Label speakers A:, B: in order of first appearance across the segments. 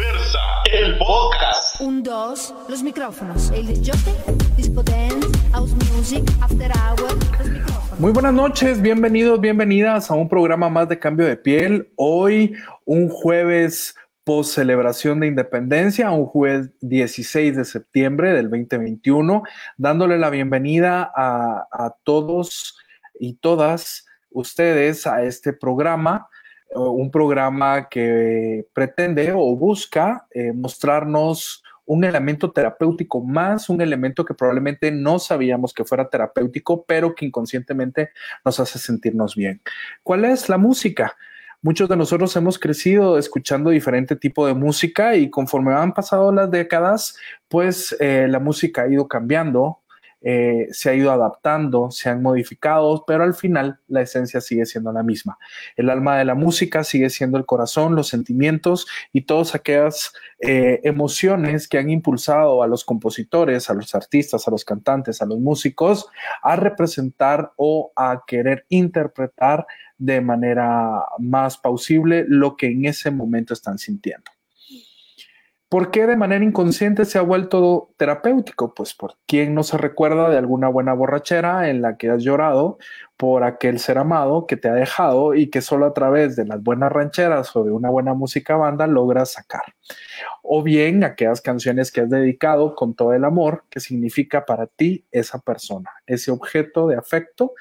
A: Diversa, el podcast.
B: Un, dos, los micrófonos. El disjockey, disco dance, house music, after hour, los micrófonos.
C: Muy buenas noches, bienvenidos, bienvenidas a un programa más de cambio de piel. Hoy, un jueves post celebración de independencia, un jueves 16 de septiembre del 2021, dándole la bienvenida a, a todos y todas ustedes a este programa un programa que pretende o busca eh, mostrarnos un elemento terapéutico más, un elemento que probablemente no sabíamos que fuera terapéutico, pero que inconscientemente nos hace sentirnos bien. ¿Cuál es la música? Muchos de nosotros hemos crecido escuchando diferente tipo de música y conforme han pasado las décadas, pues eh, la música ha ido cambiando, eh, se ha ido adaptando, se han modificado, pero al final la esencia sigue siendo la misma. El alma de la música sigue siendo el corazón, los sentimientos y todas aquellas eh, emociones que han impulsado a los compositores, a los artistas, a los cantantes, a los músicos a representar o a querer interpretar de manera más pausible lo que en ese momento están sintiendo. ¿Por qué de manera inconsciente se ha vuelto terapéutico? Pues por quién no se recuerda de alguna buena borrachera en la que has llorado por aquel ser amado que te ha dejado y que solo a través de las buenas rancheras o de una buena música banda logras sacar. O bien aquellas canciones que has dedicado con todo el amor que significa para ti esa persona, ese objeto de afecto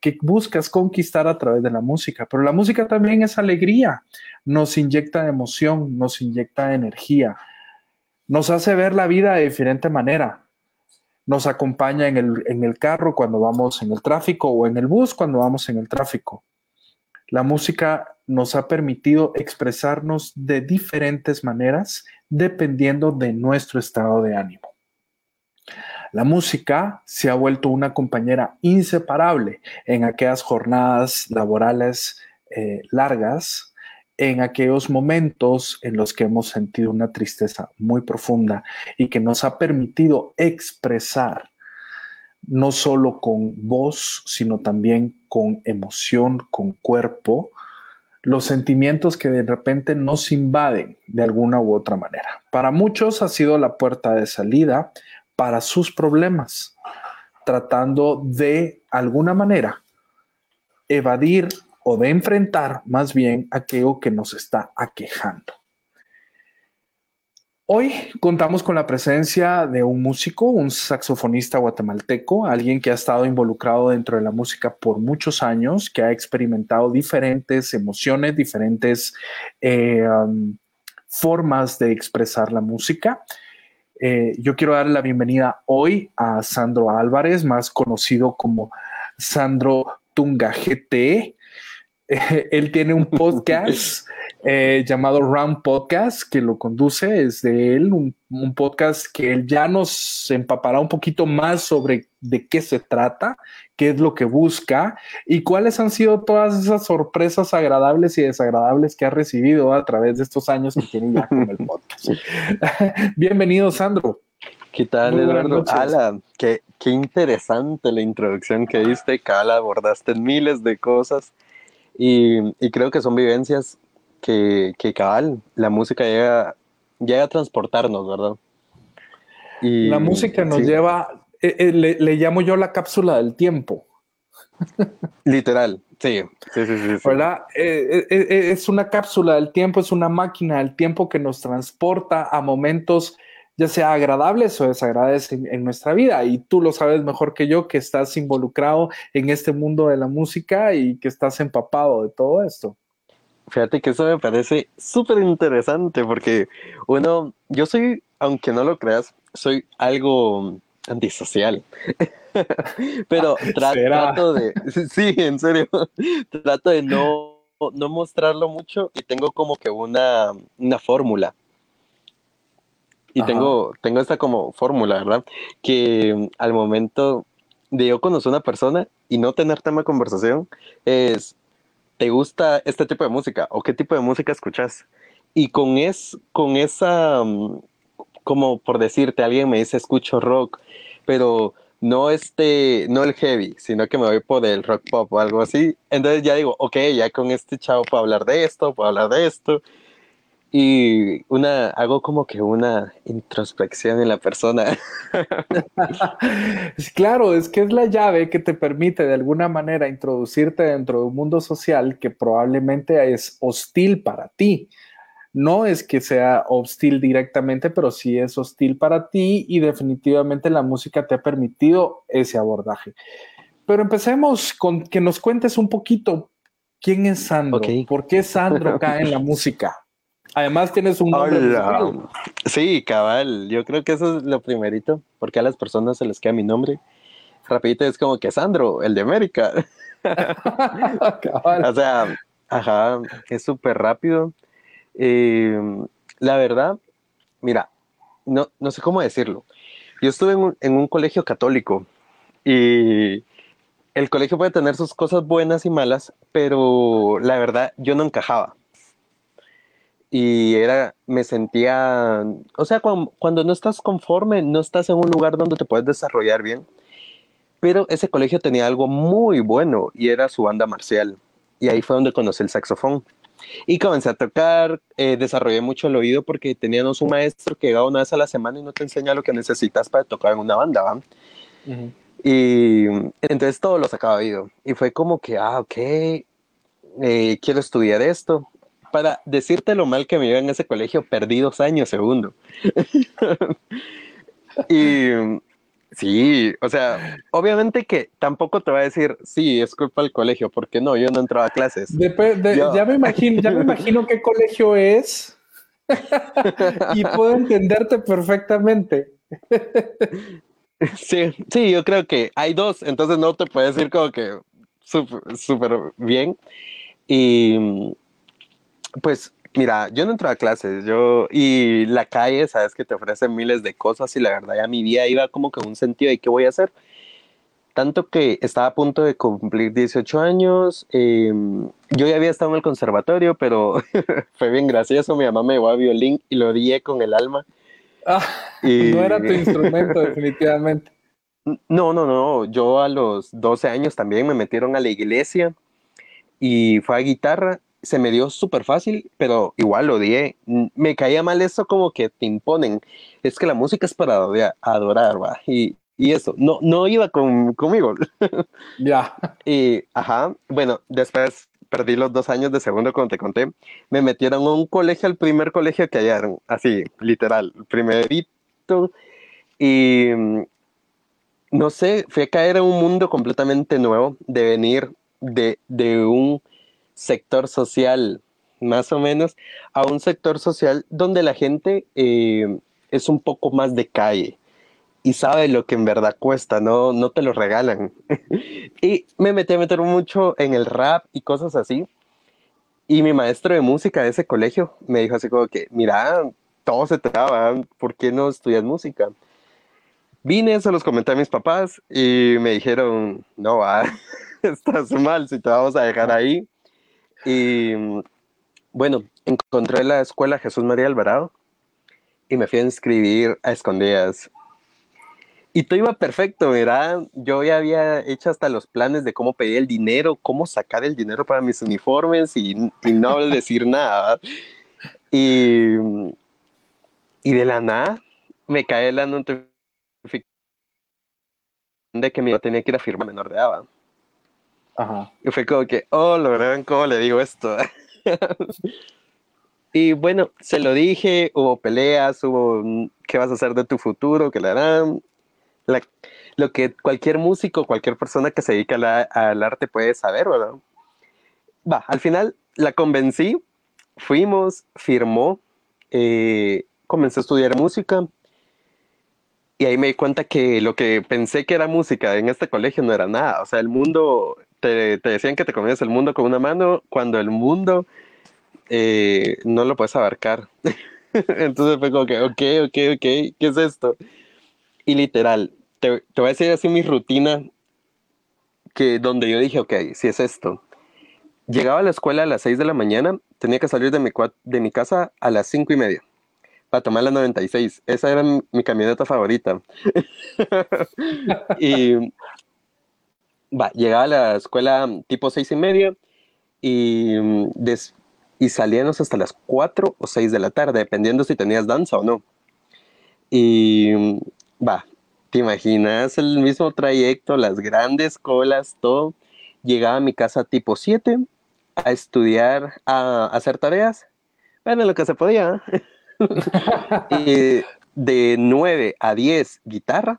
C: que buscas conquistar a través de la música. Pero la música también es alegría, nos inyecta emoción, nos inyecta energía nos hace ver la vida de diferente manera. Nos acompaña en el, carro cuando vamos en el tráfico o en el bus cuando vamos en el tráfico. La música nos ha permitido expresarnos de diferentes maneras dependiendo de nuestro estado de ánimo. La música se ha vuelto una compañera inseparable en aquellas jornadas laborales eh, largas en aquellos momentos en los que hemos sentido una tristeza muy profunda y que nos ha permitido expresar no solo con voz, sino también con emoción, con cuerpo, los sentimientos que de repente nos invaden de alguna u otra manera. Para muchos ha sido la puerta de salida para sus problemas, tratando de alguna manera evadir o de enfrentar más bien aquello que nos está aquejando. Hoy contamos con la presencia de un músico, un saxofonista guatemalteco, alguien que ha estado involucrado dentro de la música por muchos años, que ha experimentado diferentes emociones, diferentes eh, um, formas de expresar la música. Eh, yo quiero dar la bienvenida hoy a Sandro Álvarez, más conocido como Sandro Tunga GT. él tiene un podcast eh, llamado Round Podcast que lo conduce, es de él, un, podcast que él ya nos empapará un poquito más sobre de qué se trata, qué es lo que busca y cuáles han sido todas esas sorpresas agradables y desagradables que ha recibido a través de estos años que tiene ya con el podcast. Bienvenido, Sandro.
D: ¿Qué tal, Eduardo? Ala, qué, qué interesante la introducción que diste, Cala, abordaste miles de cosas y, creo que son vivencias que, que cabal, la música llega, llega a transportarnos, ¿verdad?
C: Y, la música nos lleva, eh, eh, le, le, llamo yo la cápsula del tiempo.
D: Literal, sí, sí, sí, sí,
C: ¿Verdad? Eh, es una cápsula del tiempo, es una máquina del tiempo que nos transporta a momentos ya sea agradables o desagradables en, nuestra vida. Y tú lo sabes mejor que yo, que estás involucrado en este mundo de la música y que estás empapado de todo esto.
D: Fíjate que eso me parece súper interesante porque uno, yo soy, aunque no lo creas, soy algo antisocial. Pero trato de, sí, en serio, trato de no, no mostrarlo mucho y tengo como que una, una fórmula y tengo, tengo esta como fórmula, ¿verdad? Que mm, al momento de yo conocer a una persona y no tener tema de conversación es, ¿te gusta este tipo de música? ¿O qué tipo de música escuchas? Y con, es, con esa, mm, como por decirte, alguien me dice, escucho rock, pero no este, no el heavy, sino que me voy por el rock pop o algo así. Entonces ya digo, ok, ya con este chavo puedo hablar de esto, puedo hablar de esto. Y una, hago como que una introspección en la persona.
C: claro, es que es la llave que te permite de alguna manera introducirte dentro de un mundo social que probablemente es hostil para ti. No es que sea hostil directamente, pero sí es hostil para ti y definitivamente la música te ha permitido ese abordaje. Pero empecemos con que nos cuentes un poquito quién es Sandro, por qué Sandro cae en la música. Además tienes un nombre.
D: Sí, cabal. Yo creo que eso es lo primerito, porque a las personas se les queda mi nombre. Rapidito es como que Sandro, el de América. o sea, ajá, es súper rápido. Eh, la verdad, mira, no, no sé cómo decirlo. Yo estuve en en un colegio católico y el colegio puede tener sus cosas buenas y malas, pero la verdad yo no encajaba y era, me sentía, o sea, cuando, no estás conforme, no estás en un lugar donde te puedes desarrollar bien. Pero ese colegio tenía algo muy bueno y era su banda marcial. Y ahí fue donde conocí el saxofón. Y comencé a tocar, eh, desarrollé mucho el oído porque teníamos un maestro que llegaba una vez a la semana y no te enseña lo que necesitas para tocar en una banda, ¿va? Y entonces todo lo sacaba oído. Y fue como que, ah, ok, eh, quiero estudiar esto para decirte lo mal que me iba en ese colegio, perdí dos años segundo. y sí, o sea, obviamente que tampoco te va a decir, sí, es culpa del colegio, porque no, yo no entraba a clases.
C: Ya me imagino, ya me imagino qué colegio es y puedo entenderte perfectamente.
D: sí, sí, yo creo que hay dos, entonces no te puedo decir como que súper bien. Y pues mira, yo no entraba a clases, yo y la calle, sabes que te ofrece miles de cosas y la verdad ya mi vida iba como que un sentido de qué voy a hacer. Tanto que estaba a punto de cumplir 18 años, em, yo ya había estado en el conservatorio, pero fue bien gracioso, mi mamá me llevó a violín y lo di con el alma.
C: Ah, y... No era tu instrumento, definitivamente.
D: No, no, no, yo a los 12 años también me metieron a la iglesia y fue a guitarra se me dio súper fácil, pero igual lo odié. Me caía mal eso como que te imponen. Es que la música es para adorar, ¿va? Y, y eso, no, no iba con, conmigo.
C: Ya.
D: Y, ajá, bueno, después perdí los dos años de segundo, como te conté. Me metieron a un colegio, al primer colegio que hallaron, así, literal, primerito. Y no sé, fui a caer en un mundo completamente nuevo, de venir de, de un sector social, más o menos, a un sector social donde la gente eh, es un poco más de calle y sabe lo que en verdad cuesta, no, no te lo regalan. y me metí a meter mucho en el rap y cosas así. Y mi maestro de música de ese colegio me dijo así como que, mira, todo se traba, ¿por qué no estudias música? Vine, se los comenté a mis papás y me dijeron, no, va, estás mal si te vamos a dejar ahí. Y bueno, encontré la escuela Jesús María Alvarado y me fui a inscribir a escondidas. Y todo iba perfecto, ¿verdad? Yo ya había hecho hasta los planes de cómo pedir el dinero, cómo sacar el dinero para mis uniformes y, no decir nada. Y, y de la nada me cae la notificación de que mi tenía que ir a firmar menor de edad. Y fue como que, oh, lo verán cómo le digo esto. y bueno, se lo dije, hubo peleas, hubo qué vas a hacer de tu futuro, que le harán. lo que cualquier músico, cualquier persona que se dedica al arte puede saber, ¿verdad? Va, al final la convencí, fuimos, firmó, eh, comencé a estudiar música, y ahí me di cuenta que lo que pensé que era música en este colegio no era nada. O sea, el mundo te, decían que te comías el mundo con una mano cuando el mundo eh, no lo puedes abarcar. Entonces fue como que, ok, ok, ok, ¿qué es esto? Y literal, te, te, voy a decir así mi rutina, que donde yo dije, ok, si es esto. Llegaba a la escuela a las 6 de la mañana, tenía que salir de mi, de mi casa a las 5 y media para tomar la 96. Esa era mi, mi camioneta favorita. y va, llegaba a la escuela tipo seis y media y, y salíamos hasta las 4 o 6 de la tarde, dependiendo si tenías danza o no. Y va, ¿te imaginas el mismo trayecto, las grandes colas, todo? Llegaba a mi casa tipo 7 a estudiar, a, hacer tareas. Bueno, lo que se podía. y de 9 a 10 guitarra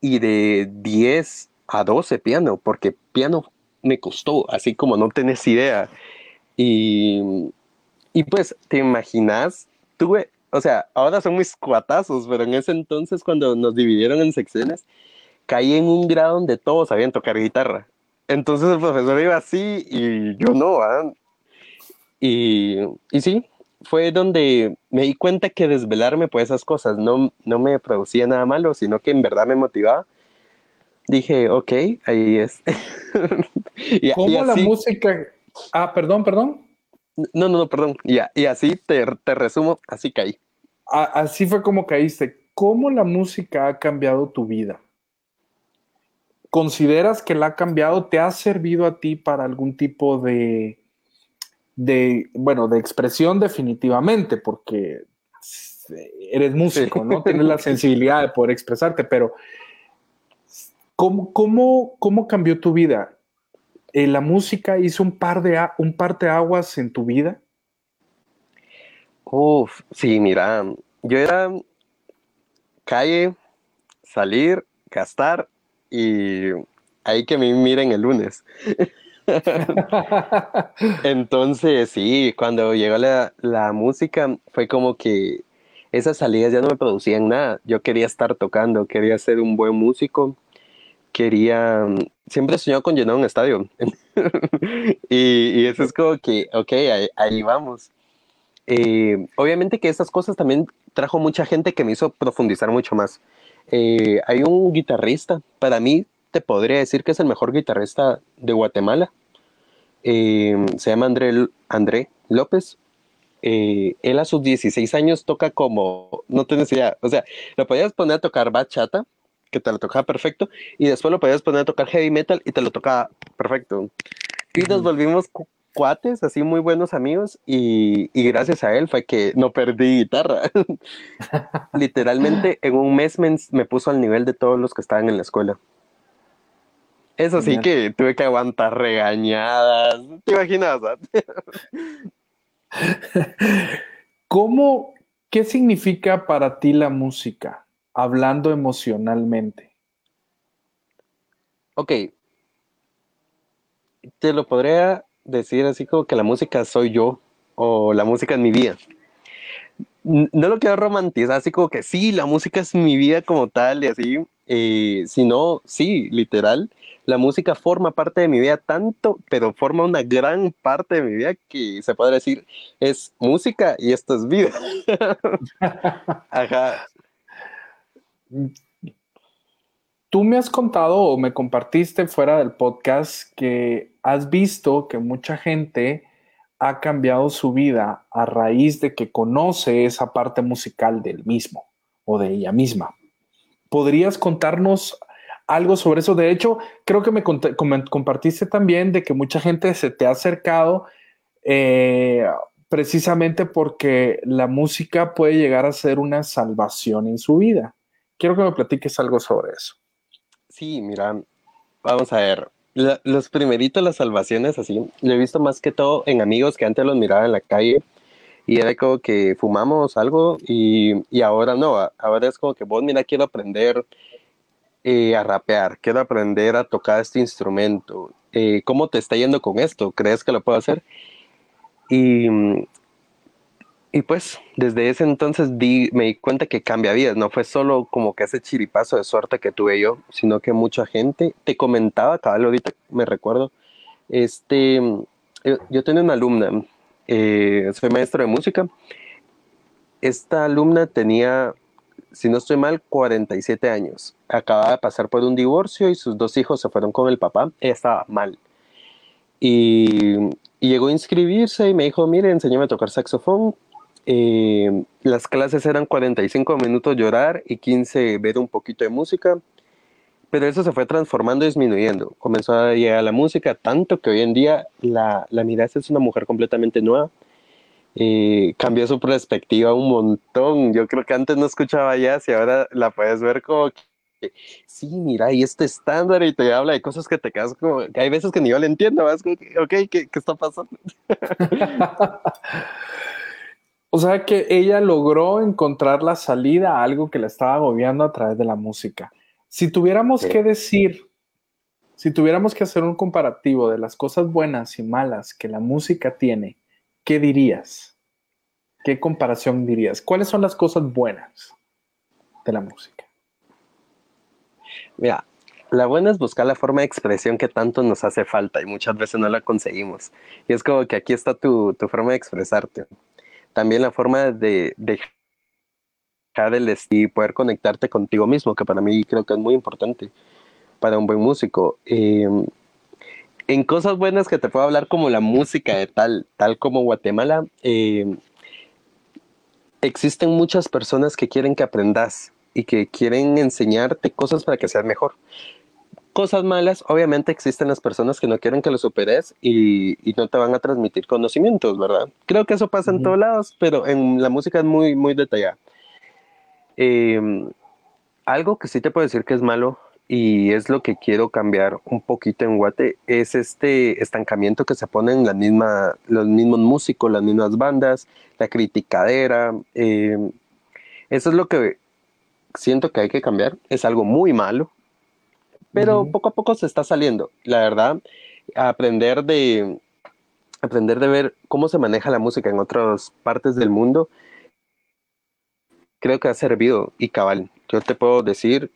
D: y de 10 a 12 piano, porque piano me costó, así como no tenés idea. Y, y pues, ¿te imaginas? Tuve, o sea, ahora son mis cuatazos, pero en ese entonces cuando nos dividieron en secciones, caí en un grado donde todos sabían tocar guitarra. Entonces el profesor iba así y yo no, Y, y sí, fue donde me di cuenta que desvelarme por esas cosas no, no me producía nada malo, sino que en verdad me motivaba. Dije, ok, ahí es.
C: y, ¿Cómo la música? Ah, perdón, perdón.
D: No, no, no, perdón. Y, y así te, te, resumo, así caí.
C: así fue como caíste. ¿Cómo la música ha cambiado tu vida? ¿Consideras que la ha cambiado? ¿Te ha servido a ti para algún tipo de, de bueno, de expresión definitivamente, porque eres músico, ¿no? Tienes la sensibilidad de poder expresarte, pero ¿cómo, cómo, cómo cambió tu vida? Eh, ¿La música hizo un par de un aguas en tu vida?
D: Uf, sí, mira, yo era calle, salir, gastar y ahí que me miren el lunes. Entonces, sí, cuando llegó la, la, música fue como que esas salidas ya no me producían nada. Yo quería estar tocando, quería ser un buen músico, quería... Siempre soñó con llenar un estadio. y, y, eso es como que, ok, ahí, vamos. Eh, obviamente que estas cosas también trajo mucha gente que me hizo profundizar mucho más. Eh, hay un guitarrista, para mí te podría decir que es el mejor guitarrista de Guatemala. Eh, se llama André, André López. Eh, él a sus 16 años toca como, no tienes idea, o sea, lo podías poner a tocar bachata, que te lo tocaba perfecto, y después lo podías poner a tocar heavy metal y te lo tocaba perfecto. Y nos volvimos cuates, así muy buenos amigos, y, y, gracias a él fue que no perdí guitarra. Literalmente en un mes me, me, puso al nivel de todos los que estaban en la escuela. Eso sí que tuve que aguantar regañadas, ¿te imaginas?
C: ¿Cómo, qué significa para ti la música, hablando emocionalmente?
D: Ok, te lo podría decir así como que la música soy yo o la música es mi vida. No lo quiero romantizar, así como que sí, la música es mi vida como tal y así, eh, sino sí, literal, la música forma parte de mi vida tanto, pero forma una gran parte de mi vida que se podría decir es música y esto es vida. Ajá.
C: Tú me has contado o me compartiste fuera del podcast que has visto que mucha gente ha cambiado su vida a raíz de que conoce esa parte musical del mismo o de ella misma. ¿Podrías contarnos algo sobre eso? De hecho, creo que me, compartiste también de que mucha gente se te ha acercado eh, precisamente porque la música puede llegar a ser una salvación en su vida. Quiero que me platiques algo sobre eso.
D: Sí, mira, vamos a ver. los primeritos, las salvaciones, así, lo he visto más que todo en amigos que antes los miraba en la calle y era como que fumamos algo y, y ahora no, ahora es como que vos, mira, quiero aprender eh, a rapear, quiero aprender a tocar este instrumento. Eh, ¿Cómo te está yendo con esto? ¿Crees que lo puedo hacer? Y y pues desde ese entonces me di cuenta que cambia vidas, no fue solo como que ese chiripazo de suerte que tuve yo, sino que mucha gente te comentaba, cabal ahorita me recuerdo, este, yo, tenía una alumna, eh, soy maestro de música, esta alumna tenía, si no estoy mal, 47 años, acababa de pasar por un divorcio y sus dos hijos se fueron con el papá, ella estaba mal. Y, y llegó a inscribirse y me dijo, mire, enséñame a tocar saxofón eh, las clases eran 45 minutos llorar y 15 ver un poquito de música. pero eso se fue transformando y disminuyendo. Comenzó a llegar la música, tanto que hoy en día la, la mirada es una mujer completamente nueva. Eh, cambió su perspectiva un montón. Yo creo que antes no escuchaba jazz y ahora la puedes ver como que, sí, mira, y este estándar y te habla de cosas que te quedas como, que hay veces que ni yo le entiendo, vas ok, ¿qué, qué está pasando?
C: o sea que ella logró encontrar la salida a algo que la estaba agobiando a través de la música. Si tuviéramos
D: Sí.
C: que decir, si tuviéramos que hacer un comparativo de las cosas buenas y malas que la música tiene, ¿qué dirías? ¿Qué comparación dirías? ¿Cuáles son las cosas buenas de la música?
D: Mira, la buena es buscar la forma de expresión que tanto nos hace falta y muchas veces no la conseguimos. Y es como que aquí está tu, tu forma de expresarte. También la forma de, de dejar el y poder conectarte contigo mismo, que para mí creo que es muy importante para un buen músico. Eh, en cosas buenas que te puedo hablar como la música de tal, tal como Guatemala, eh, existen muchas personas que quieren que aprendas y que quieren enseñarte cosas para que seas mejor. Cosas malas, obviamente existen las personas que no quieren que lo superes y, y no te van a transmitir conocimientos, ¿verdad? Creo que eso pasa en todos lados, pero en la música es muy, muy detallada. Eh, algo que sí te puedo decir que es malo y es lo que quiero cambiar un poquito en Guate es este estancamiento que se pone en la misma, los mismos músicos, las mismas bandas, la criticadera. eh, eso es lo que siento que hay que cambiar. Es algo muy malo, pero poco a poco se está saliendo. La verdad, aprender de aprender de ver cómo se maneja la música en otras partes del mundo creo que ha servido y cabal. Yo te puedo decir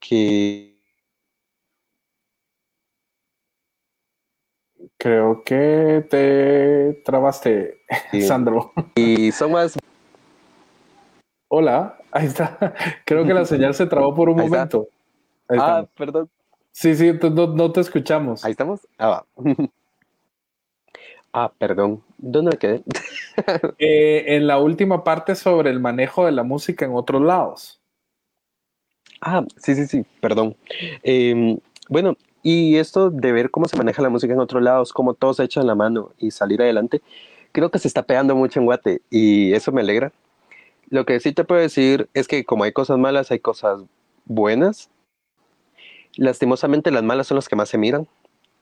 D: que
C: Creo que te trabaste. Sandro.
D: y son más
C: Hola, ahí está. Creo que la señal se trabó por un
D: Ahí
C: momento. Ahí
D: ah,
C: estamos.
D: perdón,
C: Sí, sí, entonces no, no te escuchamos.
D: ahí estamos. Ah, va. ah, perdón. ¿Dónde me quedé?
C: Eh, en la última parte sobre el manejo de la música en otros lados.
D: Ah, sí, sí, sí, perdón. Eh, bueno, y esto de ver cómo se maneja la música en otros lados, cómo todo se echa en la mano y salir adelante, creo que se está pegando mucho en Guate y eso me alegra. Lo que sí te puedo decir es que como hay cosas malas, hay cosas buenas. Lastimosamente las malas son las que más se miran.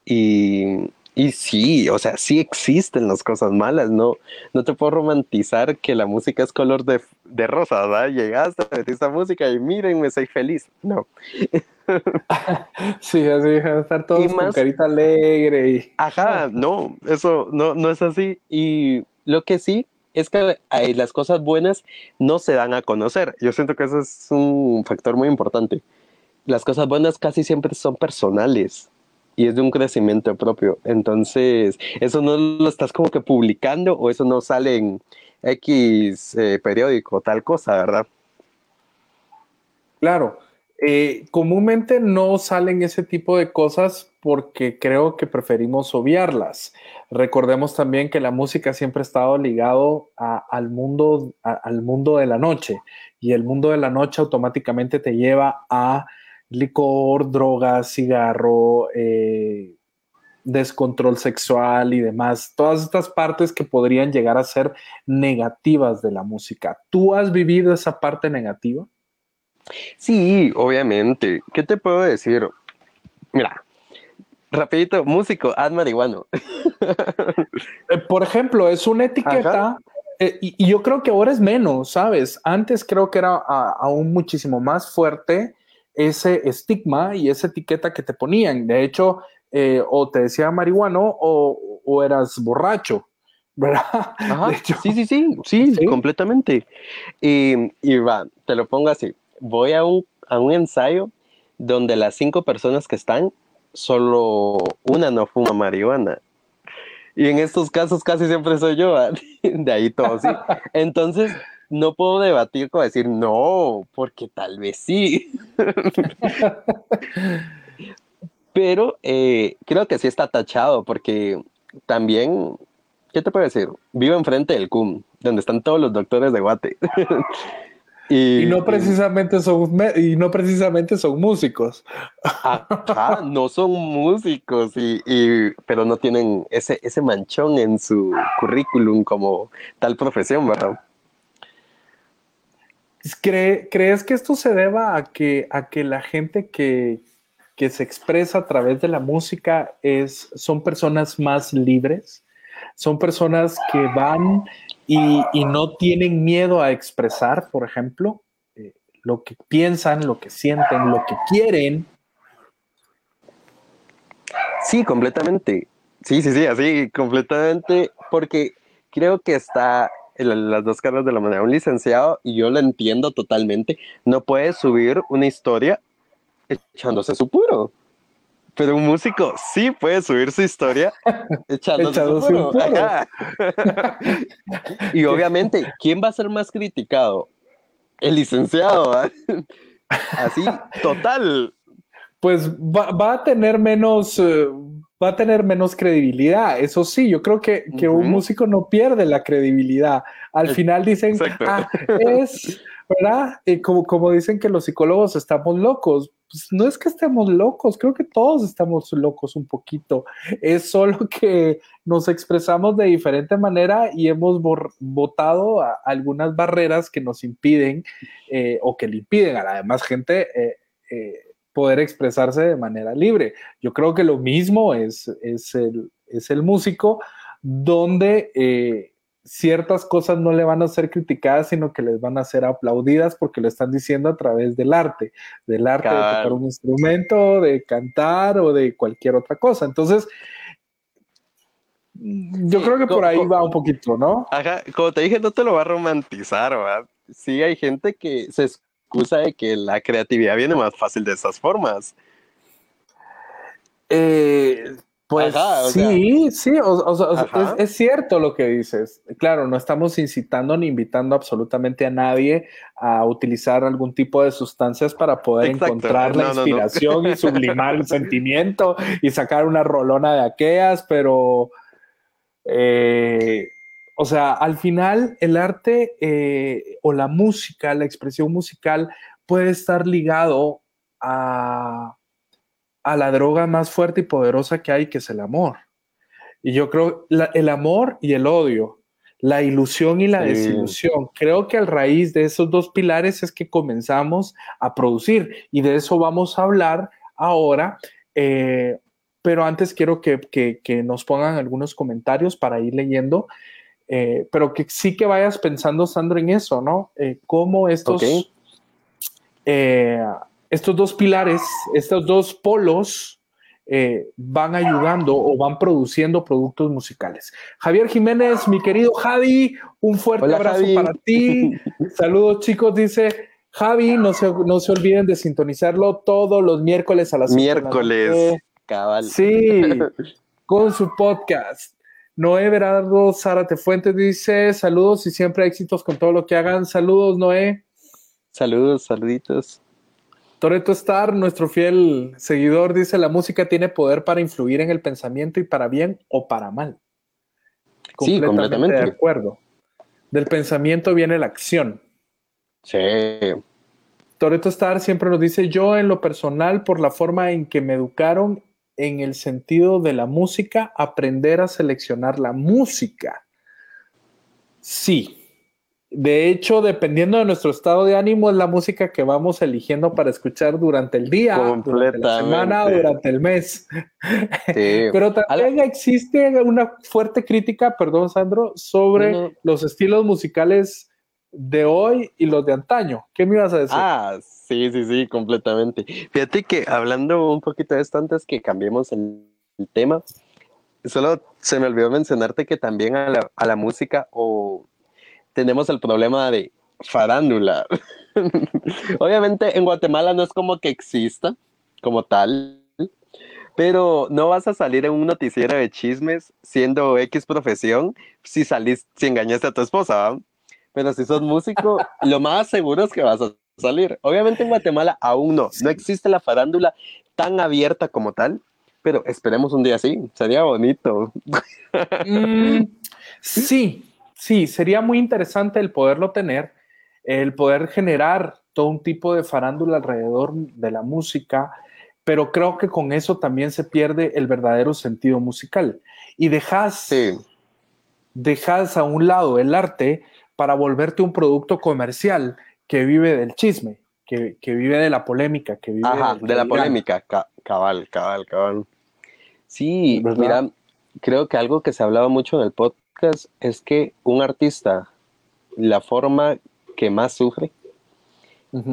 D: Y, y sí, o sea, sí existen las cosas malas, ¿no? No te puedo romantizar que la música es color de, de rosa, ¿verdad? Llegaste, metiste música y mírenme, soy feliz. No.
C: Sí, así dejan de estar todos
D: Y
C: con
D: más-
C: carita alegre y
D: Ajá, no, eso no, no es así. Y lo que sí es que hay, las cosas buenas no se dan a conocer. Yo siento que eso es un factor muy importante. Las cosas buenas casi siempre son personales y es de un crecimiento propio. Entonces, eso no lo estás como que publicando o eso no sale en X eh, periódico, tal cosa, ¿verdad?
C: Claro, eh, comúnmente no salen ese tipo de cosas porque creo que preferimos obviarlas. Recordemos también que la música siempre ha estado ligado al, mundo, al mundo de la noche y el mundo de la noche automáticamente te lleva a licor, drogas, cigarro, eh, descontrol sexual y demás. Todas estas partes que podrían llegar a ser negativas de la música. ¿Tú has vivido esa parte negativa?
D: Sí, obviamente. ¿Qué te puedo decir? Mira, rapidito, músico, haz marihuano.
C: Eh, Por ejemplo, es una etiqueta eh, y, y yo creo que ahora es menos, ¿sabes? Antes creo que era a- aún muchísimo más fuerte ese estigma y esa etiqueta que te ponían. De hecho, eh, o te decía marihuano o, o eras borracho, ¿verdad?
D: Ajá,
C: De hecho,
D: sí, sí, sí, sí,
C: ¿Sí?
D: completamente. Y, y va, te lo pongo así. Voy a un, a un ensayo donde las cinco personas que están, solo una no fuma marihuana. Y en estos casos casi siempre soy yo, de ahí todo, sí. Entonces, no puedo debatir con decir no, porque tal vez sí. Pero eh, creo que sí está tachado, porque también, ¿qué te puedo decir? Vivo enfrente del CUM, donde están todos los doctores de Guate.
C: Y, no precisamente son y no precisamente son músicos.
D: Ajá, no son músicos y, pero no tienen ese, ese manchón en su currículum como tal profesión, ¿verdad?
C: ¿Crees que esto se deba a que, a que la gente que, que se expresa a través de la música es, son personas más libres? Son personas que van y, no tienen miedo a expresar, por ejemplo, eh, lo que piensan, lo que sienten, lo que quieren.
D: Sí, completamente. Sí, sí, sí, así, completamente, porque creo que está en las dos caras de la manera. Un licenciado, y yo lo entiendo totalmente, no puede subir una historia echándose su puro. Pero un músico sí puede subir su historia echándose su puro. y obviamente, ¿quién va a ser más criticado? El licenciado. Así, total.
C: Pues va, a tener menos, eh, va a tener menos credibilidad. Eso sí, yo creo que, un músico no pierde la credibilidad. Al final dicen, ah, es, ¿verdad? Y como, como dicen que los psicólogos estamos locos. Pues no es que estemos locos, creo que todos estamos locos un poquito. Es solo que nos expresamos de diferente manera y hemos votado a algunas barreras que nos impiden eh, o que le impiden a la demás gente. Eh, eh, poder expresarse de manera libre. Yo creo que lo mismo es, es, el, es el músico, donde ciertas cosas no le van a ser criticadas, sino que les van a ser aplaudidas porque lo están diciendo a través del arte, del arte de tocar un instrumento, de cantar o de cualquier otra cosa. Entonces, yo creo que por ahí va un poquito, ¿no?
D: Ajá, como te dije, no te lo va a romantizar, ¿verdad? Sí, hay gente que se excusa de que la creatividad viene más fácil de esas formas.
C: Eh, pues sí, sí, es, cierto lo que dices. Claro, no estamos incitando ni invitando absolutamente a nadie a utilizar algún tipo de sustancias para poder encontrar la inspiración y sublimar el sentimiento y sacar una rolona de aquellas, pero eh, o sea, al final el arte eh, o la música, la expresión musical puede estar ligado a, la droga más fuerte y poderosa que hay, que es el amor. Y yo creo el amor y el odio, la ilusión y la desilusión. Creo que al raíz de esos dos pilares es que comenzamos a producir y de eso vamos a hablar ahora. Eh, pero antes quiero que, que, nos pongan algunos comentarios para ir leyendo. Eh, pero que sí que vayas pensando, Sandro, en eso, ¿no? Eh, cómo estos, estos dos pilares, estos dos polos van ayudando o van produciendo productos musicales. Javier Jiménez, mi querido Javi, un fuerte abrazo para ti. Saludos, chicos, dice. Javi, no se, no se olviden de sintonizarlo todos los miércoles a las
D: Miércoles, cabal.
C: Sí, con su podcast. Noé Berardo Zárate Fuentes dice: Saludos y siempre éxitos con todo lo que hagan. Saludos, Noé.
D: Saludos, saluditos.
C: Toreto Star, nuestro fiel seguidor, dice: La música tiene poder para influir en el pensamiento y para bien o para mal.
D: sí, completamente.
C: De acuerdo. Del pensamiento viene la acción.
D: Sí.
C: Toreto Star siempre nos dice: Yo, en lo personal, por la forma en que me educaron en el sentido de la música, aprender a seleccionar la música. Sí. De hecho, dependiendo de nuestro estado de ánimo, es la música que vamos eligiendo para escuchar durante el día, durante la semana, durante el mes. Pero también existe una fuerte crítica, perdón, Sandro, sobre los estilos musicales de hoy y los de antaño. ¿Qué me ibas a decir?
D: Ah, sí, sí, sí, completamente. Fíjate que hablando un poquito de esto antes que cambiemos el, tema, solo se me olvidó mencionarte que también a la, a la música o tenemos el problema de farándula. Obviamente en Guatemala no es como que exista como tal, pero no vas a salir en un noticiero de chismes siendo X profesión si salís, si engañaste a tu esposa. ¿va? pero si sos músico, lo más seguro es que vas a salir. Obviamente en Guatemala aún no, no existe la farándula tan abierta como tal, pero esperemos un día así, sería bonito.
C: Mm, sí, sí, sería muy interesante el poderlo tener. el poder generar todo un tipo de farándula alrededor de la música, pero creo que con eso también se pierde el verdadero sentido musical y dejas,
D: Sí,
C: dejas a un lado el arte para volverte un producto comercial que vive del chisme, que, que vive de la polémica, que vive
D: ajá,
C: del-
D: de la polémica, ca- cabal, cabal, cabal. Sí,
C: ¿Verdad?
D: mira, creo que algo que se hablaba mucho en el podcast es que un artista, la forma que más sufre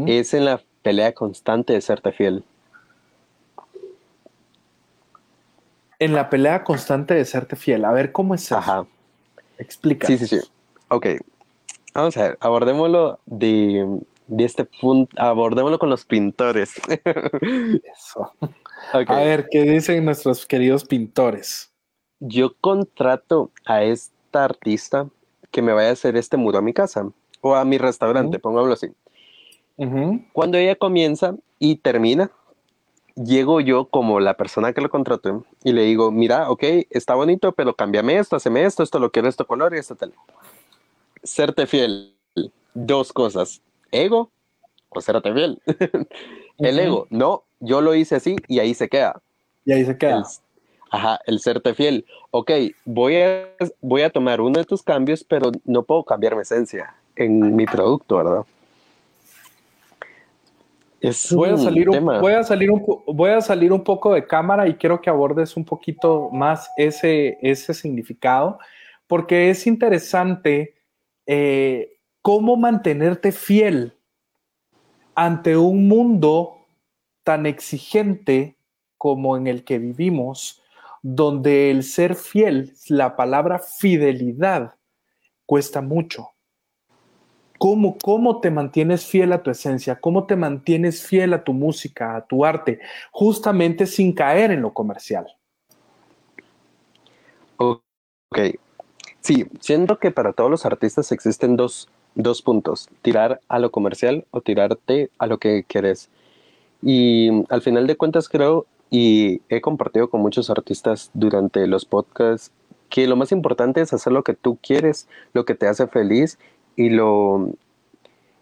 D: es en la pelea constante de serte fiel.
C: En la pelea constante de serte fiel. A ver, ¿cómo es eso?
D: Ajá.
C: Explica.
D: Sí, sí, sí. Ok. Vamos a ver, abordémoslo de, de este punto, abordémoslo con los pintores.
C: Eso. A ver, ¿qué dicen nuestros queridos pintores?
D: Yo contrato a esta artista que me vaya a hacer este muro a mi casa o a mi restaurante,
C: Ujú.
D: pongámoslo así. Cuando ella comienza y termina, llego yo como la persona que lo contrató y le digo, mira, ok, está bonito, pero cámbiame esto, haceme esto, esto lo quiero, esto color y esto tal. Serte fiel, dos cosas, ego o serte fiel. El ego, no, yo lo hice así y ahí se queda.
C: Y ahí se queda.
D: Ajá, el serte fiel. Ok, voy a, voy a tomar uno de tus cambios, pero no puedo cambiar mi esencia en mi producto, ¿verdad? Es
C: Voy a, salir un, voy, a salir un, voy a salir un poco de cámara y quiero que abordes un poquito más ese, ese significado, porque es interesante eh, cómo mantenerte fiel ante un mundo tan exigente como en el que vivimos, donde el ser fiel, la palabra fidelidad, cuesta mucho. ¿Cómo, ¿Cómo te mantienes fiel a tu esencia? ¿Cómo te mantienes fiel a tu música, a tu arte? Justamente sin caer en lo comercial.
D: Ok. Sí, siento que para todos los artistas existen dos, dos puntos, tirar a lo comercial o tirarte a lo que querés. Y al final de cuentas creo, y he compartido con muchos artistas durante los podcasts, que lo más importante es hacer lo que tú quieres, lo que te hace feliz y lo...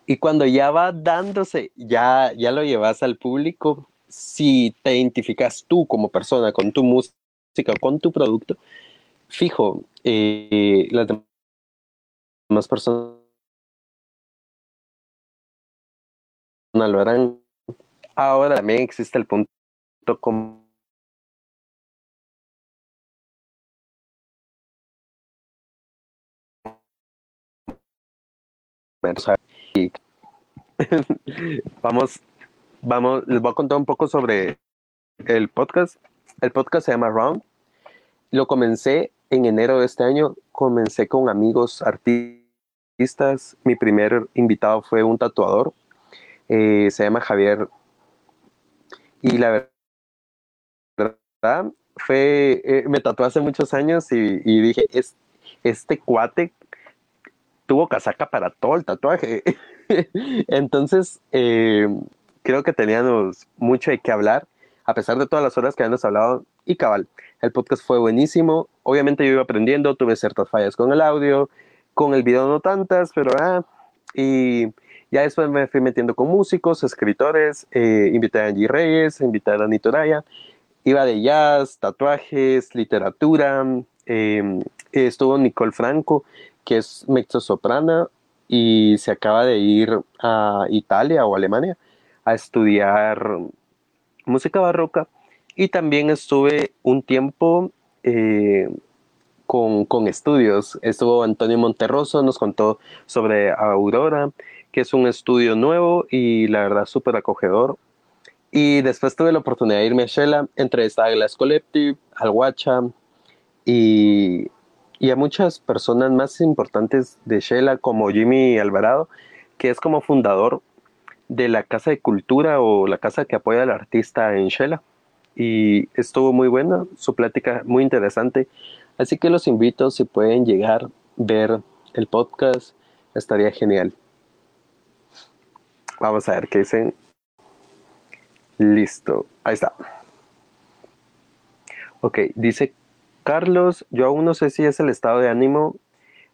D: Y cuando ya va dándose, ya, ya lo llevas al público, si te identificas tú como persona con tu música, con tu producto, fijo, eh, las demás personas lo harán. Ahora también existe el punto como vamos, vamos, les voy a contar un poco sobre el podcast. El podcast se llama Round. Lo comencé en enero de este año. Comencé con amigos artistas. Mi primer invitado fue un tatuador. eh, se llama Javier. Y la verdad fue, eh, me tatué hace muchos años y, dije, es, este cuate tuvo casaca para todo el tatuaje. Entonces, eh, creo que teníamos mucho de qué hablar, a pesar de todas las horas que habíamos hablado. Y cabal, el podcast fue buenísimo. Obviamente yo iba aprendiendo, tuve ciertas fallas con el audio, con el video no tantas, pero ah, y ya después me fui metiendo con músicos, escritores, eh, invité a Angie Reyes, invité a Dani iba de jazz, tatuajes, literatura, eh, estuvo Nicole Franco, que es mezzosoprana y se acaba de ir a Italia o Alemania a estudiar música barroca y también estuve un tiempo eh, con, con, estudios. Estuvo Antonio Monterroso, nos contó sobre Aurora, que es un estudio nuevo y la verdad súper acogedor. Y después tuve la oportunidad de irme a Shela, entrevistar a Glass Collective, al Guacha y, y, a muchas personas más importantes de Shela, como Jimmy Alvarado, que es como fundador de la Casa de Cultura o la casa que apoya al artista en Shela. Y estuvo muy buena, su plática muy interesante. Así que los invito, si pueden llegar, ver el podcast, estaría genial. Vamos a ver qué dicen. Listo, ahí está. Ok, dice Carlos, yo aún no sé si es el estado de ánimo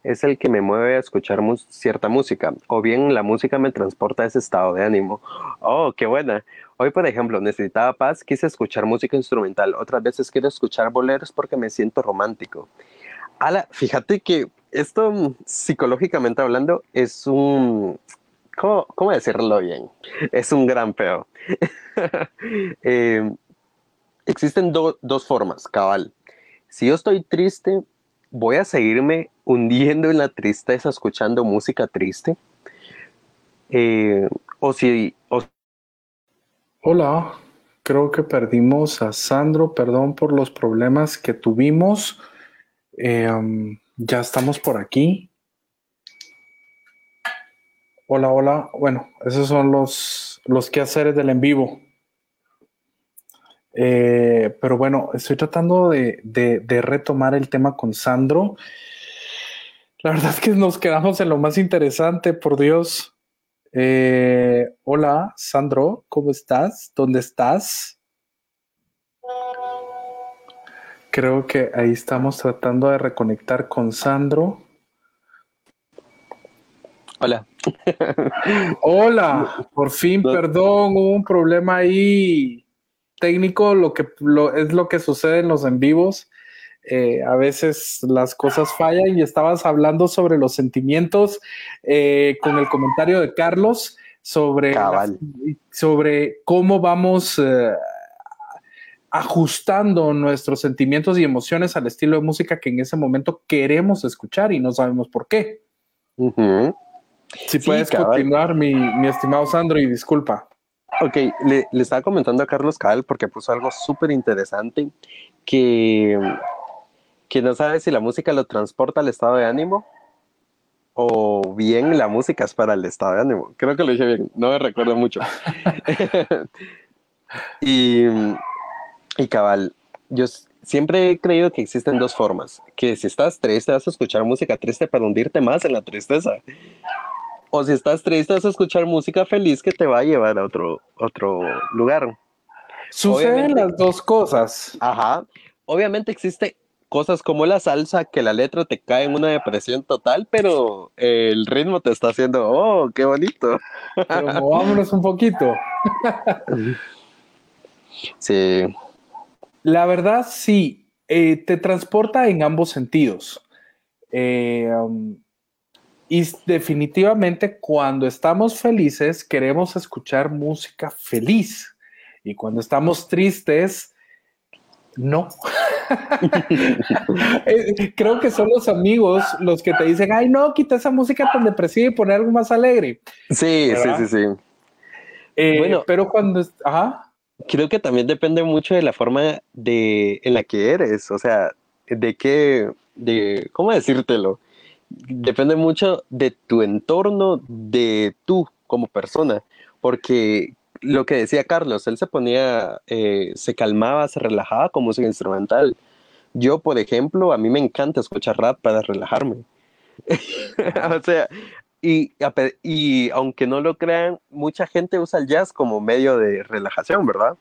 D: es el que me mueve a escuchar cierta música, o bien la música me transporta a ese estado de ánimo. Oh, qué buena. Hoy, por ejemplo, necesitaba paz, quise escuchar música instrumental. Otras veces quiero escuchar boleros porque me siento romántico. Ala, fíjate que esto, mm, psicológicamente hablando, es un... ¿Cómo, cómo decirlo bien? Es un gran peo. Eh, existen do- dos formas, cabal. Si yo estoy triste, voy a seguirme hundiendo en la tristeza escuchando música triste. Eh, o si, o
C: Hola, creo que perdimos a Sandro, perdón por los problemas que tuvimos. Eh, um, ya estamos por aquí. Hola, hola. Bueno, esos son los, los quehaceres del en vivo. Eh, pero bueno, estoy tratando de, de- retomar el tema con Sandro. La verdad es que nos quedamos en lo más interesante, por Dios. Eh, hola, Sandro, ¿cómo estás? ¿Dónde estás? Creo que ahí estamos tratando de reconectar con Sandro.
D: Hola.
C: Hola, por fin,
D: No.
C: perdón, hubo un problema ahí técnico, lo que lo- es lo que sucede en los en vivos. Eh, a veces las cosas fallan y estabas hablando sobre los sentimientos eh, con el comentario de Carlos sobre, sobre cómo vamos eh, ajustando nuestros sentimientos y emociones al estilo de música que en ese momento queremos escuchar y no sabemos por qué.
D: Ujú.
C: Si
D: Sí,
C: puedes
D: cabal.
C: continuar, mi, mi estimado Sandro, y disculpa.
D: Ok, le, le estaba comentando a Carlos Cabal porque puso algo súper interesante que, que no sabe si la música lo transporta al estado de ánimo o bien la música es para el estado de ánimo. Creo que lo dije bien, no me recuerdo mucho. y, y cabal, yo siempre he creído que existen dos formas, que si estás triste vas a escuchar música triste para hundirte más en la tristeza. O si estás triste vas a escuchar música feliz que te va a llevar a otro, otro lugar.
C: Suceden
D: Obviamente-
C: las dos cosas.
D: Ajá. Obviamente existe cosas como la salsa, que la letra te cae en una depresión total, pero el ritmo te está haciendo, oh, qué bonito.
C: Pero movámonos un poquito.
D: Sí,
C: La verdad, sí, eh, te transporta en ambos sentidos. Eh, um, y definitivamente cuando estamos felices queremos escuchar música feliz. Y cuando estamos tristes, no. Eh, Creo que son los amigos los que te dicen, ay, no, quita esa música tan depresiva y poner algo más alegre.
D: sí, sí,
C: ¿Verdad?
D: sí, sí.
C: Eh,
D: Bueno.
C: pero cuando... Ajá.
D: Creo que también depende mucho de la forma de, en la que eres, o sea, de qué, de, ¿cómo decírtelo? Depende mucho de tu entorno, de tú como persona, porque lo que decía Carlos, él se ponía, eh, se calmaba, se relajaba con música instrumental. Yo, por ejemplo, a mí me encanta escuchar rap para relajarme. o sea, y, aunque no lo crean, mucha gente usa el jazz como medio de relajación, ¿verdad?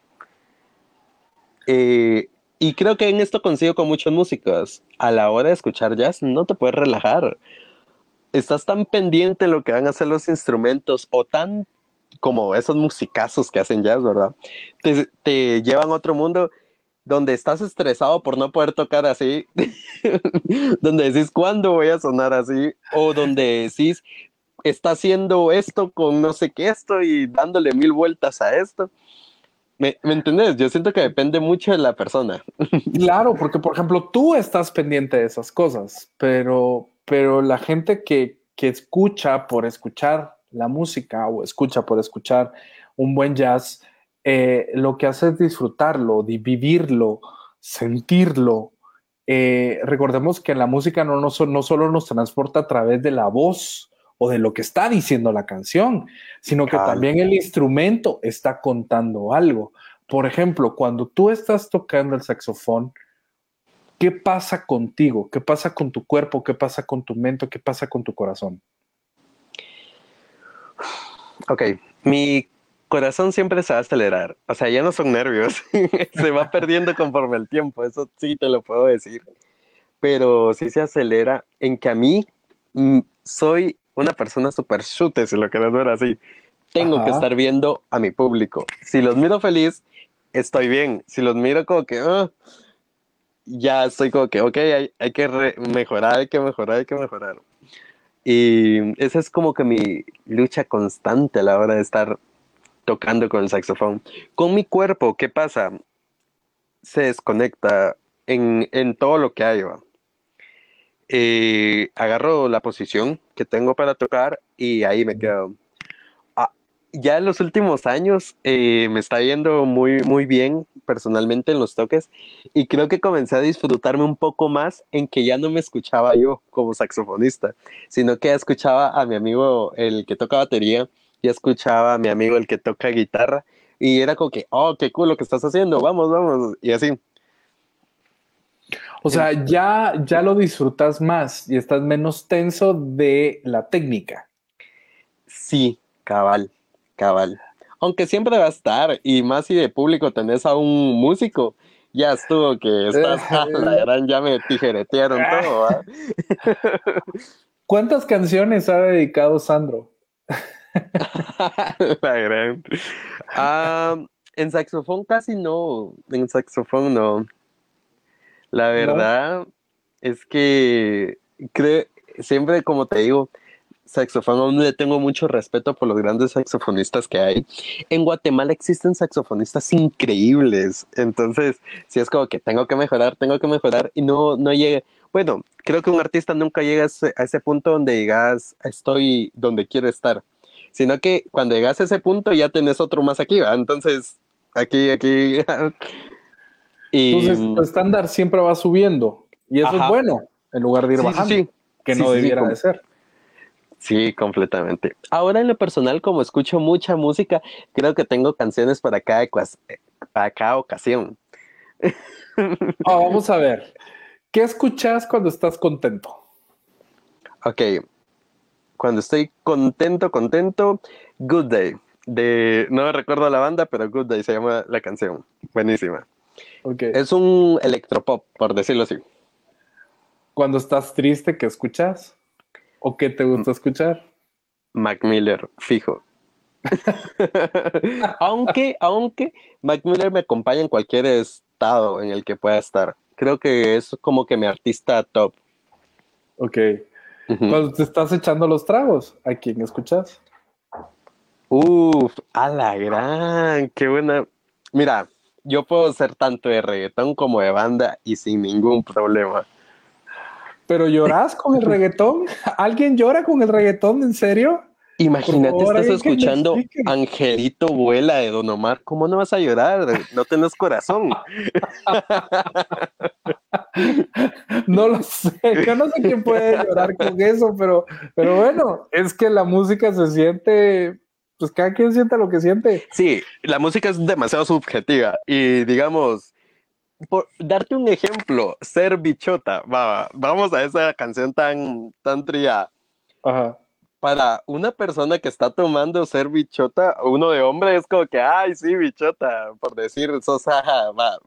D: Eh, y creo que en esto coincido con muchas músicas. A la hora de escuchar jazz no te puedes relajar. Estás tan pendiente de lo que van a hacer los instrumentos o tan como esos musicazos que hacen jazz, ¿verdad? Te, te llevan a otro mundo donde estás estresado por no poder tocar así, donde decís cuándo voy a sonar así, o donde decís está haciendo esto con no sé qué esto y dándole mil vueltas a esto. ¿Me, ¿me? Yo siento que depende mucho de la persona.
C: Claro, porque por ejemplo tú estás pendiente de esas cosas, pero, pero la gente que, que escucha por escuchar la música o escucha por escuchar un buen jazz, eh, lo que hace es disfrutarlo, vivirlo, sentirlo. Eh, recordemos que la música no, no, no solo nos transporta a través de la voz o de lo que está diciendo la canción, sino que también el instrumento está contando algo. Por ejemplo, cuando tú estás tocando el saxofón, ¿qué pasa contigo? ¿Qué pasa con tu cuerpo? ¿Qué pasa con tu mente? ¿Qué pasa con tu corazón?
D: Ok, mi corazón siempre se va a acelerar. O sea, ya no son nervios. se va perdiendo conforme el tiempo. Eso sí te lo puedo decir. Pero sí se acelera en que a mí mm, soy una persona super chute, si lo quieres ver así. Tengo que estar viendo a mi público. Si los miro feliz, estoy bien. Si los miro como que, ah, ya estoy como que, ok, hay, hay que mejorar, hay que mejorar, hay que mejorar. Y esa es como que mi lucha constante a la hora de estar tocando con el saxofón. Con mi cuerpo, ¿qué pasa? Se desconecta en, en todo lo que hay. ¿va? Eh, agarro la posición que tengo para tocar y ahí me quedo. Ah, ya en los últimos años eh, me está yendo muy, muy bien personalmente en los toques y creo que comencé a disfrutarme un poco más en que ya no me escuchaba yo como saxofonista, sino que escuchaba a mi amigo el que toca batería, ya escuchaba a mi amigo el que toca guitarra y era como que, oh, qué cool lo que estás haciendo, vamos, vamos, y así.
C: O sea, ya, ya lo disfrutas más y estás menos tenso de la técnica.
D: Sí, cabal, cabal. Aunque siempre va a estar, y más si de público tenés a un músico, ya estuvo que estás, ah, la gran, ya me tijeretearon todo, ¿va?
C: ¿Cuántas canciones ha dedicado Sandro?
D: La gran. Ah, en saxofón casi no, en saxofón no. La verdad es que creo, siempre como te digo, saxofón aún le tengo mucho respeto por los grandes saxofonistas que hay. En Guatemala existen saxofonistas increíbles, entonces si es como que tengo que mejorar, tengo que mejorar y no, no llegue. Bueno, creo que un artista nunca llega a ese, punto donde digas estoy donde quiero estar, sino que cuando llegas a ese punto ya tenés otro más aquí, ¿va? Entonces aquí, aquí. y,
C: Entonces, tu estándar siempre va subiendo y eso
D: Ajá.
C: es bueno en lugar de ir
D: Sí,
C: bajando,
D: sí.
C: que no debiera de ser.
D: Sí, completamente. Ahora en lo personal, como escucho mucha música, creo que tengo canciones para cada, ecuas- para cada ocasión.
C: Ah, vamos a ver. ¿Qué escuchas cuando estás contento?
D: Ok, cuando estoy contento, contento, Good Day. De, no recuerdo la banda, pero Good Day se llama la canción. Buenísima. Es un electropop, por decirlo así.
C: Cuando estás triste, ¿qué escuchas? ¿O qué te gusta escuchar?
D: Mac Miller, fijo. aunque, aunque Mac Miller me acompaña en cualquier estado en el que pueda estar. Creo que es como que mi artista top.
C: Ok. Cuando te estás echando los tragos, ¿a quién escuchas?
D: Uf, a la gran, qué buena. Mira, yo puedo ser tanto de reggaetón como de banda y sin ningún problema.
C: ¿Pero lloras con el reggaetón? ¿Alguien llora con el reggaetón? ¿En serio?
D: Imagínate,
C: favor,
D: estás escuchando. Angelito Vuela de Don Omar. ¿Cómo no vas a llorar? No tenés corazón.
C: No lo sé. Yo no sé quién puede llorar con eso, pero, pero bueno, es que la música se siente, pues cada quien sienta lo que siente.
D: Sí, la música es demasiado subjetiva y digamos, por darte un ejemplo, ser bichota, va, vamos a esa canción tan, tan trillada.
C: Ajá.
D: Para una persona que está tomando ser bichota, uno de hombre es como que, ay, sí, bichota, por decir, sos, ajá, va.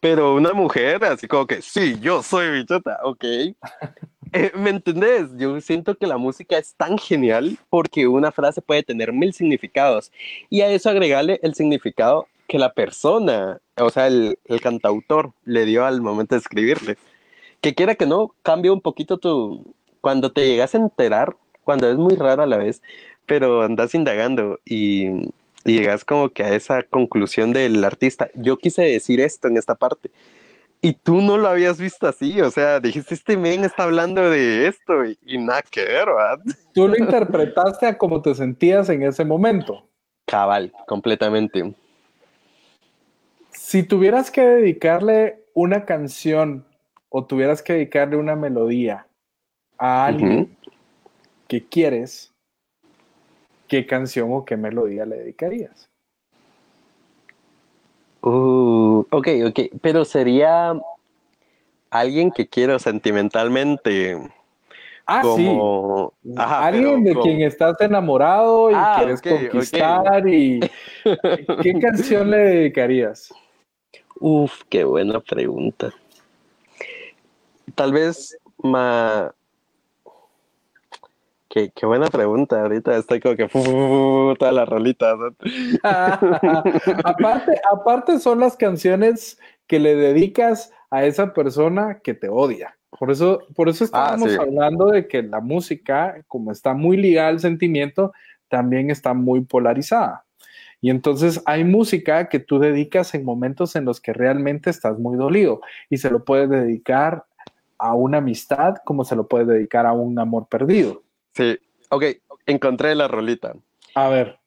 D: Pero una mujer, así como que, sí, yo soy bichota, ok. Eh, ¿Me entendés? Yo siento que la música es tan genial porque una frase puede tener mil significados y a eso agregarle el significado que la persona, o sea, el, el cantautor le dio al momento de escribirle. Que quiera que no, cambia un poquito tu... Cuando te llegas a enterar, cuando es muy raro a la vez, pero andas indagando y, y llegas como que a esa conclusión del artista. Yo quise decir esto en esta parte. Y tú no lo habías visto así, o sea, dijiste, este men está hablando de esto y, y nada que ver, ¿verdad?
C: Tú lo interpretaste a cómo te sentías en ese momento.
D: Cabal, completamente.
C: Si tuvieras que dedicarle una canción o tuvieras que dedicarle una melodía a alguien que quieres, ¿qué canción o qué melodía le dedicarías?
D: Uh, ok, ok, pero sería alguien que quiero sentimentalmente,
C: Ah,
D: como...
C: sí.
D: Ajá,
C: alguien
D: pero
C: de
D: como-
C: quien estás enamorado y
D: Ah,
C: quieres conquistar y ¿qué canción le dedicarías?
D: Uf, qué buena pregunta. Tal vez ma... Qué, qué buena pregunta. Ahorita estoy como que fu, todas las rolitas.
C: aparte, aparte son las canciones que le dedicas a esa persona que te odia. Por eso, por eso estábamos
D: sí.
C: hablando de que la música, como está muy ligada al sentimiento, también está muy polarizada. Y entonces hay música que tú dedicas en momentos en los que realmente estás muy dolido y se lo puedes dedicar a una amistad como se lo puedes dedicar a un amor perdido.
D: Sí, ok, encontré la rolita.
C: A ver,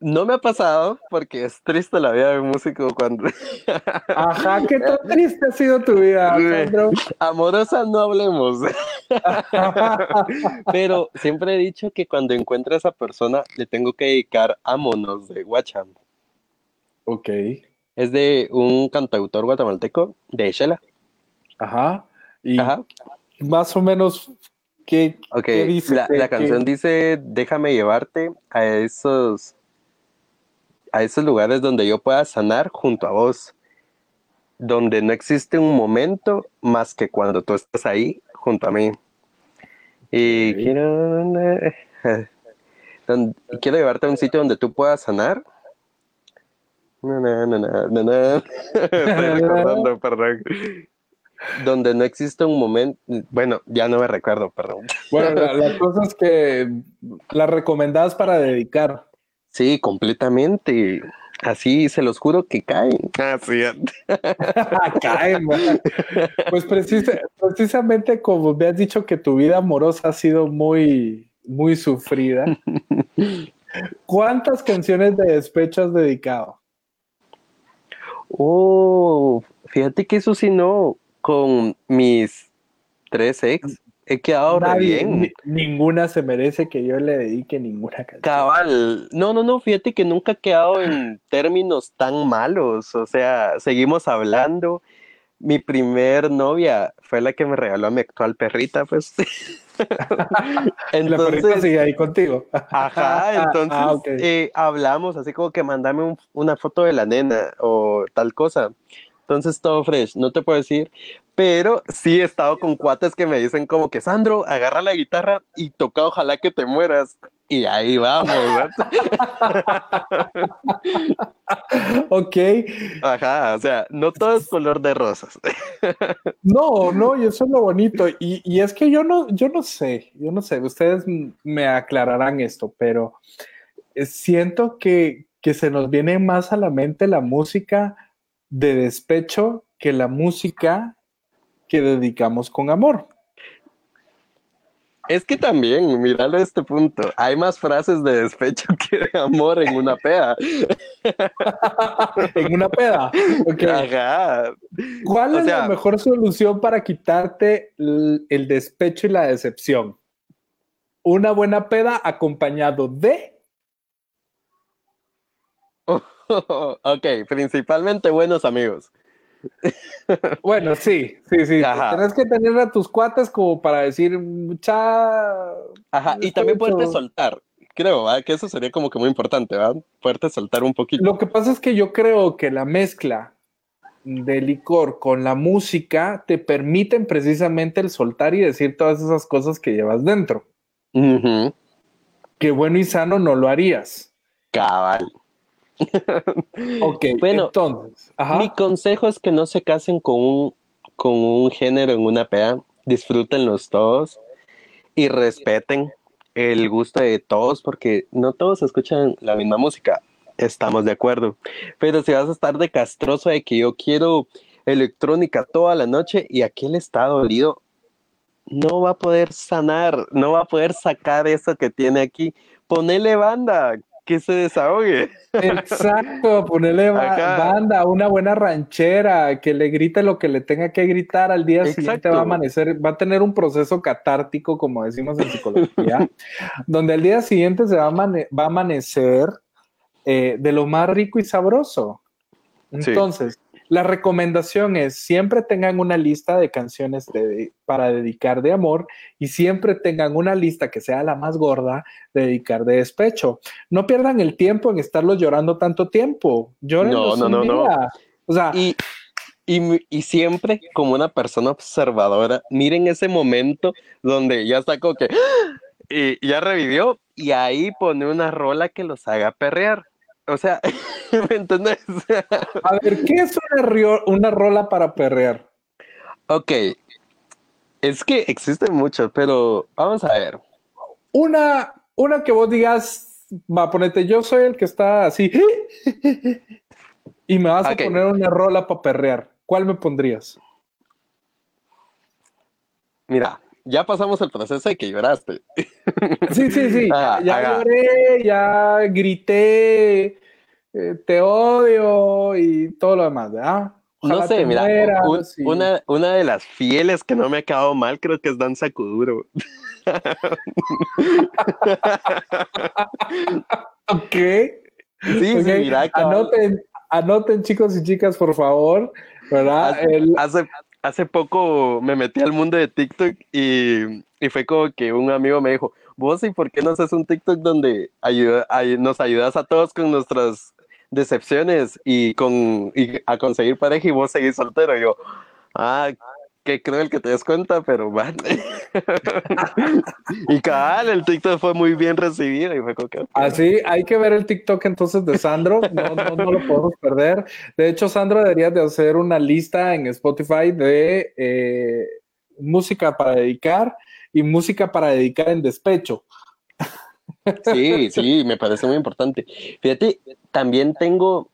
D: No me ha pasado porque es triste la vida de un músico cuando
C: ajá, qué tan triste ha sido tu vida, Alejandro.
D: amorosa no hablemos. Pero siempre he dicho que cuando encuentre a esa persona le tengo que dedicar Ámonos de Guacham.
C: ok,
D: Es de un cantautor guatemalteco de Shela.
C: ajá. Y
D: Ajá.
C: más o menos, ¿qué,
D: Ok,
C: qué dice?
D: la,
C: ¿Qué-
D: la
C: qué-
D: canción dice, déjame llevarte a esos, a esos lugares donde yo pueda sanar junto a vos, donde no existe un momento más que cuando tú estás ahí junto a mí. Y quiero, don- y quiero llevarte a un sitio donde tú puedas sanar. Na, na, na, na, na, na. Estoy recordando, perdón. Donde no existe un momento, bueno, ya no me recuerdo, perdón.
C: Bueno, la, la cosa es que la recomendás para dedicar.
D: Sí, completamente. Así se los juro que caen. Así.
C: Cae, man. Pues precisa- precisamente como me has dicho que tu vida amorosa ha sido muy, muy sufrida. ¿Cuántas canciones de despecho has dedicado?
D: Oh, fíjate que eso sí no. Con mis tres ex he quedado re bien.
C: ni- ninguna se merece que yo le dedique ninguna canción.
D: Cabal. No, no, no, fíjate que nunca he quedado en términos tan malos. O sea, seguimos hablando. Mi primer novia fue la que me regaló a mi actual perrita, pues.
C: La perrita
D: Entonces,
C: sigue ahí contigo.
D: Ajá, entonces
C: Ah, ok.
D: eh, hablamos así como que mandame un- una foto de la nena o tal cosa. Entonces todo fresh, no te puedo decir, pero sí he estado con cuates que me dicen como que Sandro, agarra la guitarra y toca ojalá que te mueras. Y ahí vamos.
C: Ok.
D: Ajá, o sea, no todo es color de rosas.
C: No, no, y eso es lo bonito. Y, y es que yo no, yo no sé, yo no sé, ustedes me aclararán esto, pero eh, siento que, que se nos viene más a la mente la música de despecho que la música que dedicamos con amor.
D: Es que también, míralo a este punto, hay más frases de despecho que de amor en una peda.
C: En una peda.
D: Ajá.
C: ¿Cuál
D: o
C: es la mejor solución para quitarte l- el despecho y la decepción? Una buena peda acompañado de...
D: ok, principalmente buenos amigos.
C: Bueno, sí, sí, sí.
D: Ajá.
C: Tienes que tener a tus cuates como para decir, mucha.
D: Ajá, y también poderte soltar. Creo que eso sería como que muy importante, ¿verdad? Poderte soltar un poquito.
C: Lo que pasa es que yo creo que la mezcla de licor con la música te permiten precisamente el soltar y decir todas esas cosas que llevas dentro. Que bueno y sano no lo harías.
D: Cabal.
C: Ok,
D: Bueno,
C: entonces. Ajá.
D: Mi consejo es que no se casen con un, con un género en una peda. Disfrútenlos todos y respeten el gusto de todos porque no todos escuchan la misma música. Estamos de acuerdo. Pero si vas a estar de castroso de que yo quiero electrónica toda la noche y aquel está dolido, no va a poder sanar, no va a poder sacar eso que tiene aquí. Ponele banda, que se desahogue.
C: Exacto, ponerle banda, una buena ranchera, que le grite lo que le tenga que gritar al día siguiente va a amanecer, va a tener un proceso catártico, como decimos en psicología, donde al día siguiente se va a, amane- va a amanecer eh, de lo más rico y sabroso.
D: Sí.
C: La recomendación es siempre tengan una lista de canciones de- para dedicar de amor y siempre tengan una lista que sea la más gorda de dedicar de despecho. No pierdan el tiempo en estarlos llorando tanto tiempo. Llórenlos
D: No, no, no, no.
C: O sea,
D: Y, y, y siempre como una persona observadora, miren ese momento donde ya como que y ya revivió y ahí pone una rola que los haga perrear. O sea, ¿me entendés?
C: A ver, ¿qué es una, rio- una rola para perrear?
D: ok, es que existen muchos, pero vamos a ver.
C: Una, una que vos digas, va, ponete, yo soy el que está así, y me vas a poner una rola para perrear. ¿Cuál me pondrías?
D: Mira, ya pasamos el proceso de que lloraste.
C: Sí, sí, sí.
D: Ah,
C: ya
D: haga.
C: lloré, ya grité, eh, te odio y todo lo demás, ¿verdad? Ojalá
D: no sé, mira,
C: mueras
D: un-
C: y-
D: una, una de las fieles que no me ha quedado mal creo que es Danza Kuduro.
C: Ok.
D: Sí,
C: ok.
D: sí, mira,
C: anoten, anoten, chicos y chicas, por favor, ¿verdad?
D: Hace,
C: El-
D: hace, hace poco me metí al mundo de TikTok y, y fue como que un amigo me dijo, vos y por qué no haces un TikTok donde ayuda, ay- nos ayudas a todos con nuestras decepciones y con y a conseguir pareja y vos seguís soltero? Y yo, ah, qué cruel que te des cuenta, pero man. y cabal, el TikTok fue muy bien recibido y fue ok.
C: Así, hay que ver el TikTok entonces de Sandro, no, lo podemos perder. De hecho, Sandro deberías de hacer una lista en Spotify de eh, música para dedicar y música para dedicar en despecho.
D: Sí, sí, me parece muy importante. Fíjate, también tengo,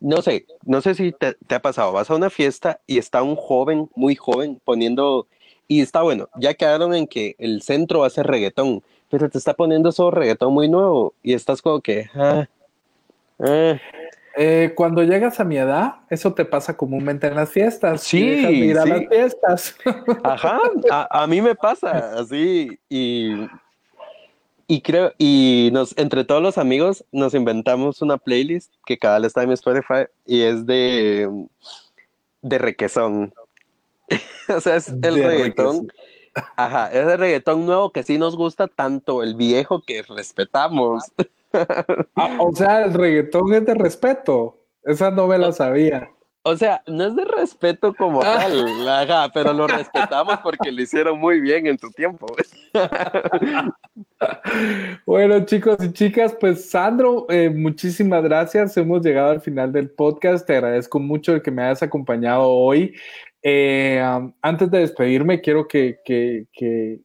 D: no sé, no sé si te, te ha pasado, vas a una fiesta y está un joven, muy joven, poniendo, y está bueno, ya quedaron en que el centro a ser reggaetón, pero te está poniendo eso reggaetón muy nuevo y estás como que, ah, ah.
C: Eh, cuando llegas a mi edad, eso te pasa comúnmente en las fiestas.
D: Sí,
C: y dejas de ir a
D: sí.
C: las fiestas.
D: Ajá, a, a mí me pasa así y, y creo, y nos, entre todos los amigos nos inventamos una playlist que cada vez está en mi Spotify y es de, de requesón. o sea, es el
C: De
D: reggaetón. Ajá, es el reggaetón nuevo que sí nos gusta tanto el viejo que respetamos.
C: Ah, o sea, el reggaetón es de respeto. Esa no me la sabía.
D: O sea, no es de respeto como tal, ajá, pero lo respetamos porque lo hicieron muy bien en tu tiempo.
C: Bueno, chicos y chicas, pues Sandro, eh, muchísimas gracias. Hemos llegado al final del podcast. Te agradezco mucho el que me hayas acompañado hoy. Eh, um, antes de despedirme, quiero que, que, que,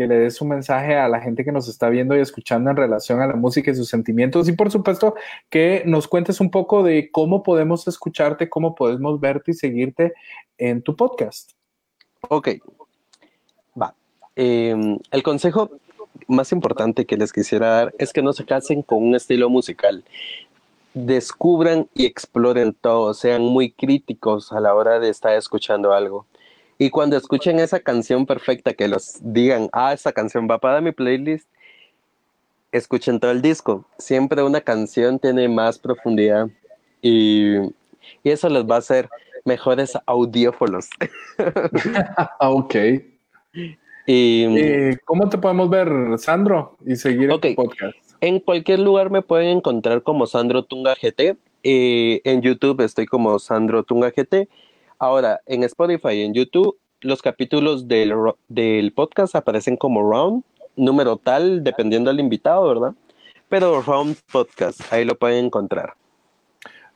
C: que le des un mensaje a la gente que nos está viendo y escuchando en relación a la música y sus sentimientos. Y por supuesto, que nos cuentes un poco de cómo podemos escucharte, cómo podemos verte y seguirte en tu podcast.
D: Ok, va. Eh, el consejo más importante que les quisiera dar es que no se casen con un estilo musical. Descubran y exploren todo, sean muy críticos a la hora de estar escuchando algo. Y cuando escuchen esa canción perfecta, que los digan, ah, esa canción va para mi playlist, escuchen todo el disco. Siempre una canción tiene más profundidad y, y eso les va a hacer mejores audiófonos.
C: Ah, ok.
D: y,
C: Eh, ¿Cómo te podemos ver, Sandro, y seguir
D: Ok.
C: en tu podcast?
D: En cualquier lugar me pueden encontrar como Sandro Tunga GT. Eh, en YouTube estoy como Sandro Tunga GT. Ahora, en Spotify y en YouTube, los capítulos del, del podcast aparecen como Round, número tal, dependiendo del invitado, ¿verdad? Pero Round Podcast, ahí lo pueden encontrar.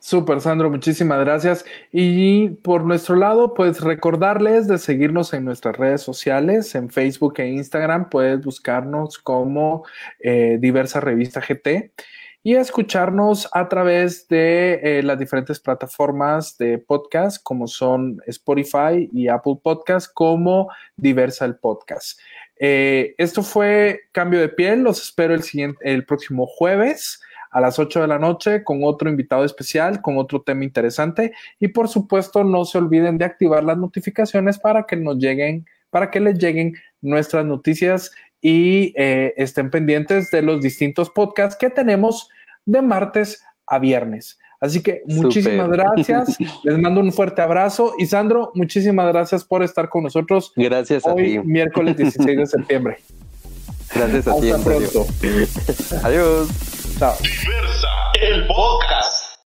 C: Súper, Sandro, muchísimas gracias. Y por nuestro lado, pues recordarles de seguirnos en nuestras redes sociales, en Facebook e Instagram. Puedes buscarnos como eh, Diversa Revista GT y escucharnos a través de eh, las diferentes plataformas de podcast, como son Spotify y Apple Podcast, como Diversa el Podcast. Eh, esto fue Cambio de Piel. Los espero el, siguiente, el próximo jueves a las 8 de la noche con otro invitado especial, con otro tema interesante. Y por supuesto, no se olviden de activar las notificaciones para que nos lleguen, para que les lleguen nuestras noticias y eh, estén pendientes de los distintos podcasts que tenemos de martes a viernes. Así que muchísimas gracias. Les mando un fuerte abrazo. Y Sandro, muchísimas gracias por estar con nosotros
D: Gracias a
C: hoy,
D: ti.
C: miércoles 16 de septiembre.
D: Gracias a ti,
C: Hasta
D: en serio.
C: pronto.
D: Adiós.
C: Chao.
A: Diversa, el podcast.